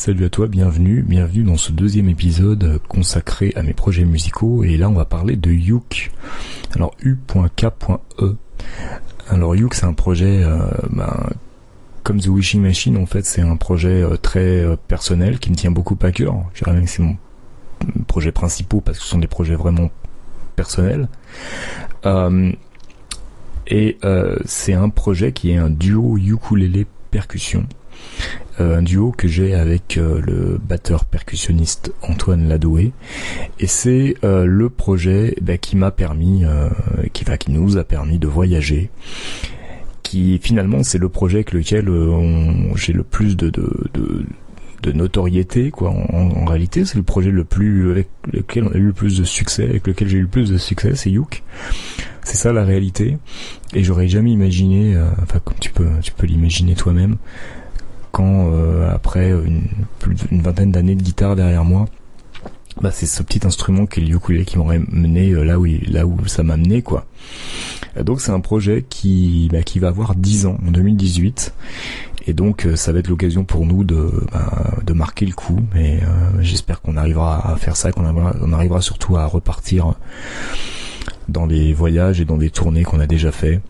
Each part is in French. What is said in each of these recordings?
Salut à toi, bienvenue, bienvenue dans ce deuxième épisode consacré à mes projets musicaux et là on va parler de Youk. Alors U.K.E. Alors Youk c'est un projet euh, ben, comme The Wishing Machine en fait c'est un projet euh, très euh, personnel qui me tient beaucoup à cœur. Je dirais même que c'est mon projet principal parce que ce sont des projets vraiment personnels. et c'est un projet qui est un duo ukulélé percussion. Euh, un duo que j'ai avec euh, le batteur percussionniste Antoine Ladoué et c'est euh, le projet bah, qui m'a permis qui va qui nous a permis de voyager qui finalement c'est le projet avec lequel j'ai le plus de, de, de, notoriété quoi en, réalité. C'est le projet le plus avec lequel on a eu le plus de succès avec lequel j'ai eu le plus de succès c'est Youk. C'est ça la réalité. Et j'aurais jamais imaginé enfin comme tu peux tu peux l'imaginer toi-même quand euh, après une, vingtaine d'années de guitare derrière moi, bah c'est ce petit instrument qui est le ukulélé qui m'aurait mené euh, là où là où ça m'a mené quoi. Donc c'est un projet qui bah, qui va avoir 10 ans en 2018 et donc euh, ça va être l'occasion pour nous de bah, de marquer le coup et j'espère qu'on arrivera à faire ça qu'on arrivera, surtout à repartir dans les voyages et dans des tournées qu'on a déjà fait.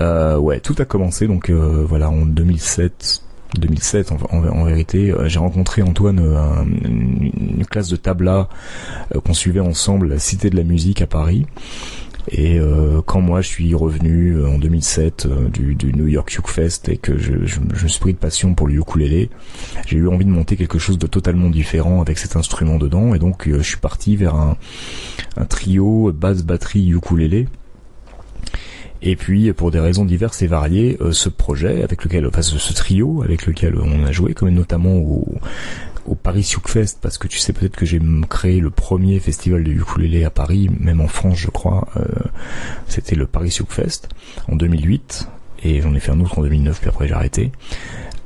Euh, ouais, tout a commencé donc voilà en 2007 2007 en, vérité, euh, j'ai rencontré Antoine euh, une, classe de tabla euh, qu'on suivait ensemble la Cité de la musique à Paris. Et quand moi je suis revenu en 2007 du, New York Uke Fest et que je, je, me suis pris de passion pour le ukulélé, j'ai eu envie de monter quelque chose de totalement différent avec cet instrument dedans. Et donc je suis parti vers un, un trio basse batterie ukulélé et puis, pour des raisons diverses et variées, euh, ce projet avec lequel, enfin ce, trio avec lequel on a joué, comme notamment au, Paris Fest, parce que tu sais peut-être que j'ai créé le premier festival de ukulélé à Paris, même en France je crois, euh, c'était le Paris Fest en 2008, et j'en ai fait un autre en 2009, puis après j'ai arrêté.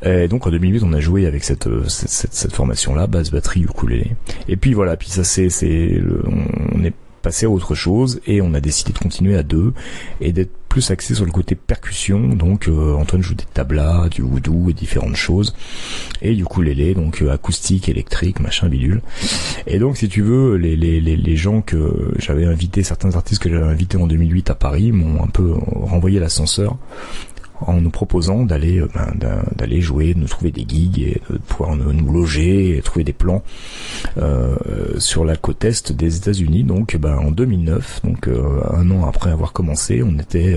Et donc en 2008 on a joué avec cette cette, cette, formation là, basse batterie ukulélé. Et puis voilà, puis ça c'est c'est on est passé à autre chose et on a décidé de continuer à deux et d'être plus axé sur le côté percussion. Donc euh, Antoine joue des tablas, du voodoo et différentes choses. Et ukulélé, donc euh, acoustique, électrique, machin bidule. Et donc si tu veux, les, les, les, les gens que j'avais invités, certains artistes que j'avais invités en 2008 à Paris m'ont un peu renvoyé l'ascenseur en nous proposant d'aller euh, ben, d'aller jouer, de nous trouver des gigs et de pouvoir nous, loger et trouver des plans euh, sur la côte est des États-Unis. Donc ben, en 2009, donc euh, un an après avoir commencé, on était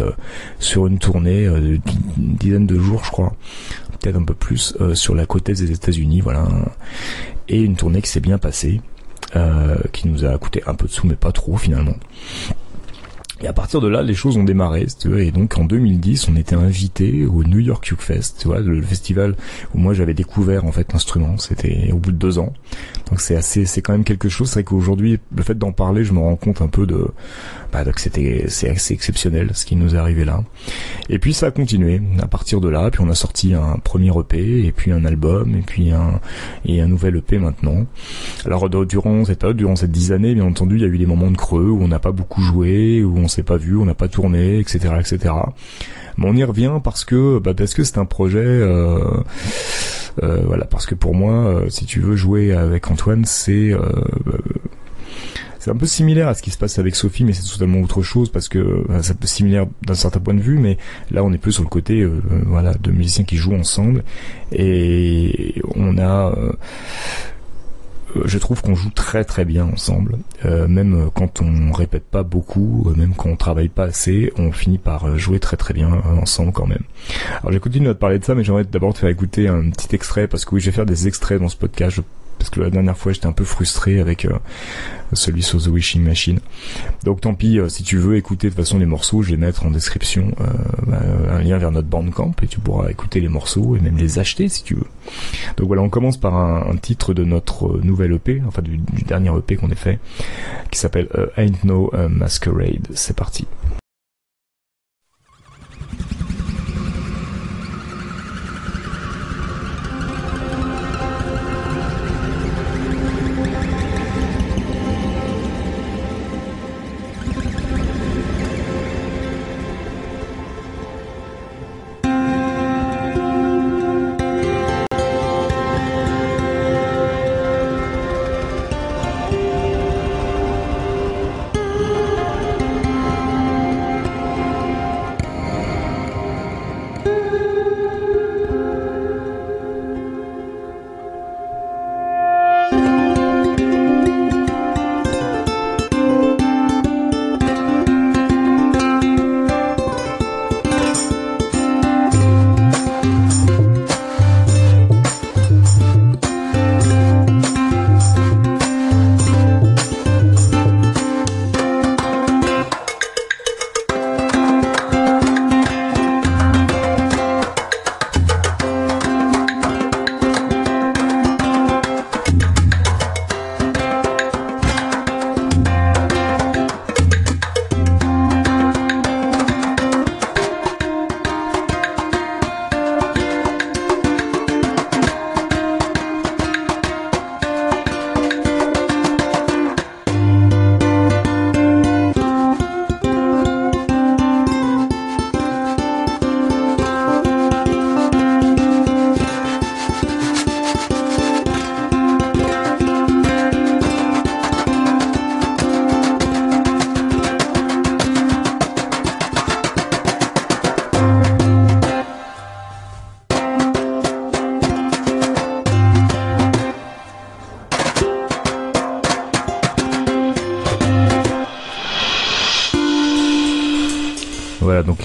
sur une tournée d'une dizaine de jours, je crois, peut-être un peu plus, sur la côte est des États-Unis, voilà, et une tournée qui s'est bien passée. qui nous a coûté un peu de sous mais pas trop finalement et à partir de là, les choses ont démarré, tu vois, et donc en 2010, on était invité au New York Uke Fest, tu vois, le festival où moi j'avais découvert en fait l'instrument. C'était au bout de deux ans, donc c'est assez, c'est quand même quelque chose. C'est vrai qu'aujourd'hui, le fait d'en parler, je me rends compte un peu de, bah, que c'était, c'est assez exceptionnel ce qui nous est arrivé là. Et puis ça a continué à partir de là, puis on a sorti un premier EP, et puis un album, et puis un et un nouvel EP maintenant. Alors durant cette période, durant cette dix années, bien entendu, il y a eu des moments de creux où on n'a pas beaucoup joué, où s'est pas vu, on n'a pas tourné, etc.. Mais on y revient parce que bah parce que c'est un projet. Euh, euh, voilà, parce que pour moi, euh, si tu veux jouer avec Antoine, c'est c'est un peu similaire à ce qui se passe avec Sophie, mais c'est totalement autre chose parce que ça peut similaire d'un certain point de vue, mais là on est plus sur le côté voilà de musiciens qui jouent ensemble et on a je trouve qu'on joue très très bien ensemble. Euh, même quand on répète pas beaucoup, euh, même quand on travaille pas assez, on finit par jouer très très bien ensemble quand même. Alors j'ai continué te parler de ça, mais j'aimerais d'abord te faire écouter un petit extrait parce que oui, je vais faire des extraits dans ce podcast parce que la dernière fois j'étais un peu frustré avec euh, celui sur The Wishing Machine. Donc tant pis, euh, si tu veux écouter de façon les morceaux, je vais mettre en description euh, bah, un lien vers notre bandcamp et tu pourras écouter les morceaux et même les acheter si tu veux. Donc voilà, on commence par un, titre de notre nouvelle EP, enfin du, dernier EP qu'on ait fait, qui s'appelle Ain't No Masquerade. C'est parti.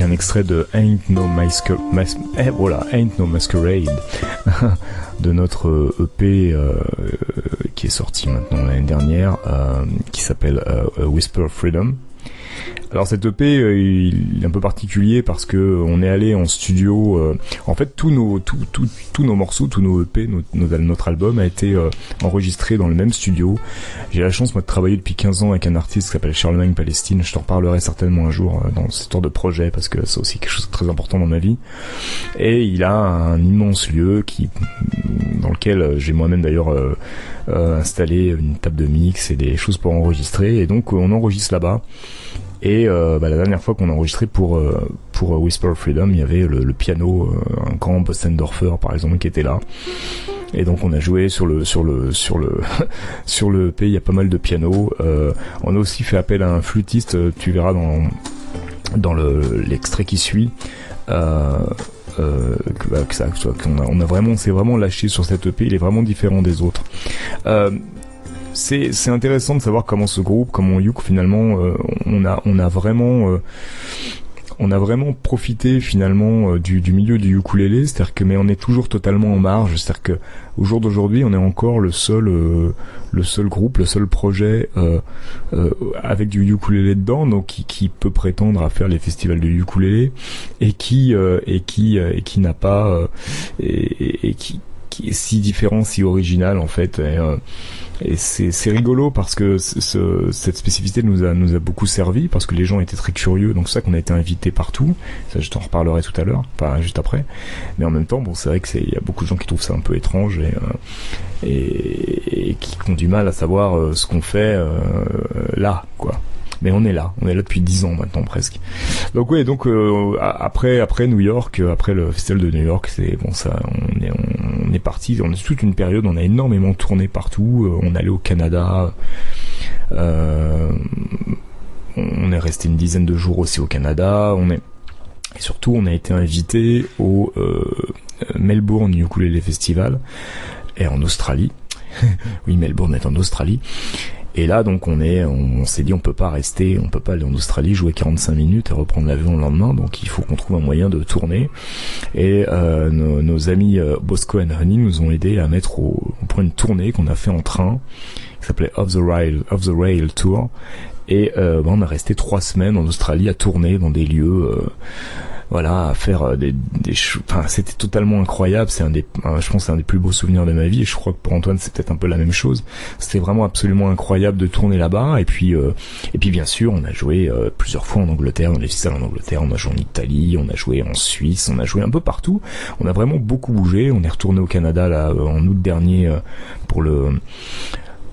Un extrait de Ain't No Masquerade, eh, Ain't No Masquerade de notre EP euh, qui est sorti maintenant l'année dernière, euh, qui s'appelle Whisper Freedom. Alors cet EP euh, il est un peu particulier parce que on est allé en studio. Euh, en fait, tous nos tous tous nos morceaux, tous nos EP, notre album a été euh, enregistré dans le même studio. J'ai la chance moi de travailler depuis 15 ans avec un artiste qui s'appelle Charlemagne Palestine. Je t'en reparlerai certainement un jour dans ce tour de projet parce que c'est aussi quelque chose de très important dans ma vie. Et il a un immense lieu qui dans lequel j'ai moi-même d'ailleurs installé une table de mix et des choses pour enregistrer. Et donc on enregistre là-bas. Et euh, bah, la dernière fois qu'on a enregistré pour euh, pour euh, Whisper Freedom, il y avait le, piano, un grand Bostendorfer par exemple qui était là. Et donc on a joué sur le sur le sur le sur le P. Il y a pas mal de pianos. on a aussi fait appel à un flûtiste. Tu verras dans dans le l'extrait qui suit. Euh, que, bah, que qu'on a, on a vraiment, c'est vraiment lâché sur cette EP. Il est vraiment différent des autres. Euh, c'est intéressant de savoir comment ce groupe, comment Yuk finalement, euh, on a on a vraiment euh, on a vraiment profité finalement euh, du, du milieu du ukulélé, c'est-à-dire que mais on est toujours totalement en marge, c'est-à-dire que au jour d'aujourd'hui, on est encore le seul le seul groupe, le seul projet avec du ukulélé dedans, donc qui, qui, peut prétendre à faire les festivals de ukulélé et qui et qui et qui n'a pas et, et, qui qui est si différent, si original en fait. Et, et c'est rigolo parce que ce, cette spécificité nous a, beaucoup servi parce que les gens étaient très curieux. Donc c'est ça qu'on a été invité partout. Ça, je t'en reparlerai tout à l'heure, pas juste après. Mais en même temps, bon, c'est vrai que il y a beaucoup de gens qui trouvent ça un peu étrange et, euh, qui ont du mal à savoir euh, ce qu'on fait euh, là, quoi mais on est là, on est là depuis dix ans maintenant presque. Donc oui, donc euh, après après New York, euh, après le festival de New York, c'est bon ça, on, est on a toute une période, on a énormément tourné partout, euh, on allait au Canada. Euh, on est resté une dizaine de jours aussi au Canada. On est et surtout, on a été invité au euh, Melbourne Ukulele Festival et en Australie. oui, Melbourne est en Australie. Et là, donc, on est, on, s'est dit, on peut pas rester, on peut pas aller en Australie jouer 45 minutes et reprendre l'avion le lendemain. Donc, il faut qu'on trouve un moyen de tourner. Et euh, nos, amis euh, Bosco et Honey nous ont aidé à mettre au, point une tournée qu'on a fait en train, qui s'appelait Off the Rail, Off the Rail Tour. Et euh, on a resté trois semaines en Australie à tourner dans des lieux voilà, à faire euh, des, des enfin c'était totalement incroyable. C'est un des, je pense, c'est un des plus beaux souvenirs de ma vie. Et je crois que pour Antoine, c'est peut-être un peu la même chose. C'était vraiment absolument incroyable de tourner là-bas. Et puis, euh, et puis bien sûr, on a joué euh, plusieurs fois en Angleterre, dans les festivals en Angleterre. On a joué en Italie, on a joué en Suisse, on a joué un peu partout. On a vraiment beaucoup bougé. On est retourné au Canada là en août dernier pour le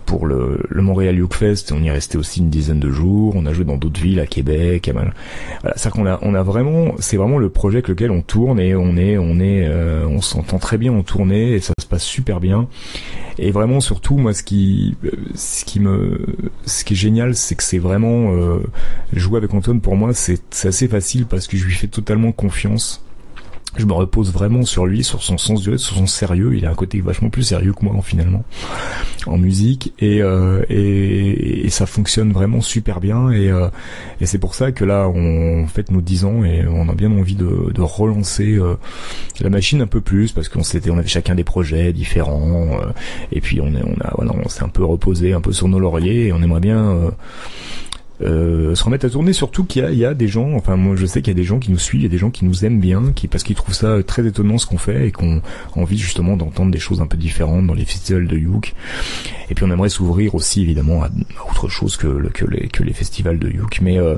pour le, le Montréal Youth Fest, on y est resté aussi une dizaine de jours. On a joué dans d'autres villes, à Québec, à mal. Voilà, c'est qu'on a, on a vraiment, c'est vraiment le projet avec lequel on tourne et on est, on est, euh, on s'entend très bien en tournée et ça se passe super bien. Et vraiment, surtout, moi, ce qui, ce qui me, ce qui est génial, c'est que c'est vraiment euh, jouer avec Antoine. Pour moi, c'est assez facile parce que je lui fais totalement confiance je me repose vraiment sur lui, sur son sens du rythme, sur son sérieux. Il a un côté vachement plus sérieux que moi finalement en musique et, euh, et, et, ça fonctionne vraiment super bien et, euh, et c'est pour ça que là on fait nos 10 ans et on a bien envie de, de relancer euh, la machine un peu plus parce qu'on s'était on avait chacun des projets différents euh, et puis on est on a voilà on s'est un peu reposé un peu sur nos lauriers et on aimerait bien euh, euh, se remettre à tourner. Surtout qu'il y y a des gens, enfin moi je sais qu'il y a des gens qui nous suivent, il y a des gens qui nous aiment bien, qui parce qu'ils trouvent ça très étonnant ce qu'on fait et qu'on a envie justement d'entendre des choses un peu différentes dans les festivals de Youk. Et puis on aimerait s'ouvrir aussi évidemment à, autre chose que, que, les, que les festivals de Youk. Mais euh,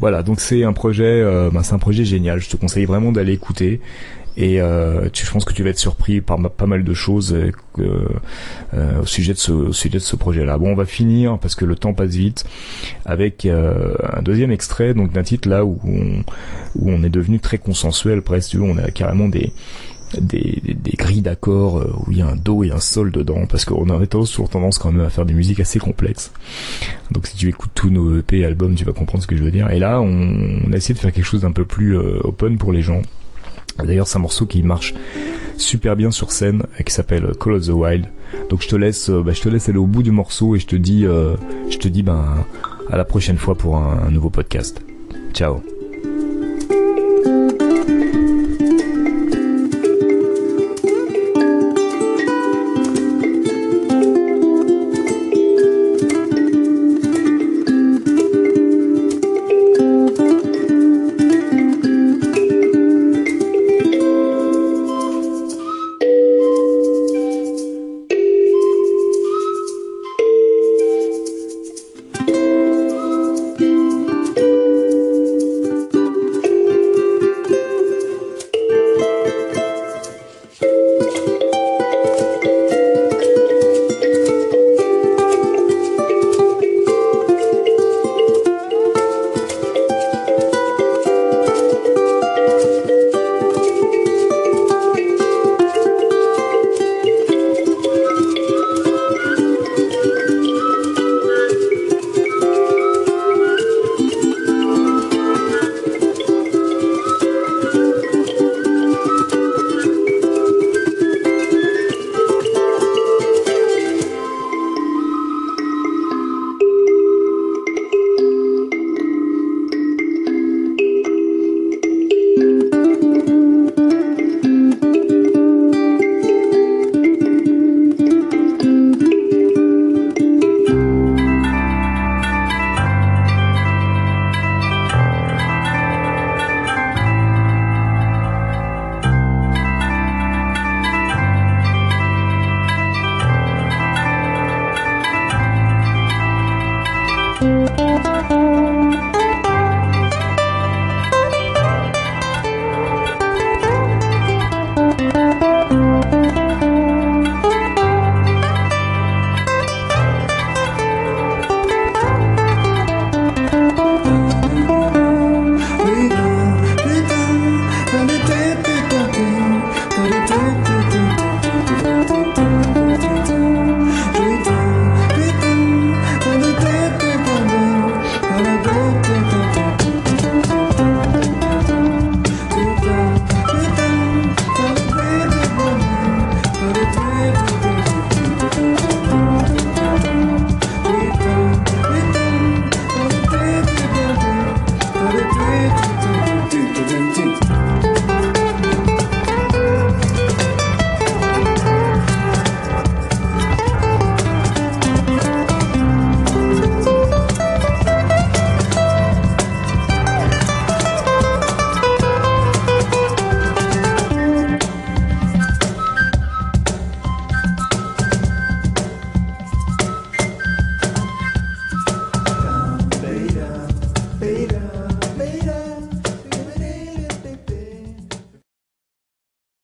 voilà, donc c'est un projet, euh, ben, c'est un projet génial. Je te conseille vraiment d'aller écouter. Et euh, tu, je pense que tu vas être surpris par pas mal de choses euh, euh, au sujet de ce, au sujet de ce projet-là. Bon, on va finir parce que le temps passe vite avec euh, un deuxième extrait donc d'un titre là où on, où on est devenu très consensuel presque. On a carrément des des, des, grilles d'accords euh, où il y a un do et un sol dedans parce qu'on a toujours tendance quand même à faire des musiques assez complexes donc si tu écoutes tous nos EP albums tu vas comprendre ce que je veux dire et là on, on a essayé de faire quelque chose d'un peu plus open pour les gens D'ailleurs, c'est un morceau qui marche super bien sur scène et qui s'appelle Call of the Wild. Donc je te laisse, euh, bah, je te laisse aller au bout du morceau et je te dis, euh, je te dis ben à la prochaine fois pour un nouveau podcast. Ciao.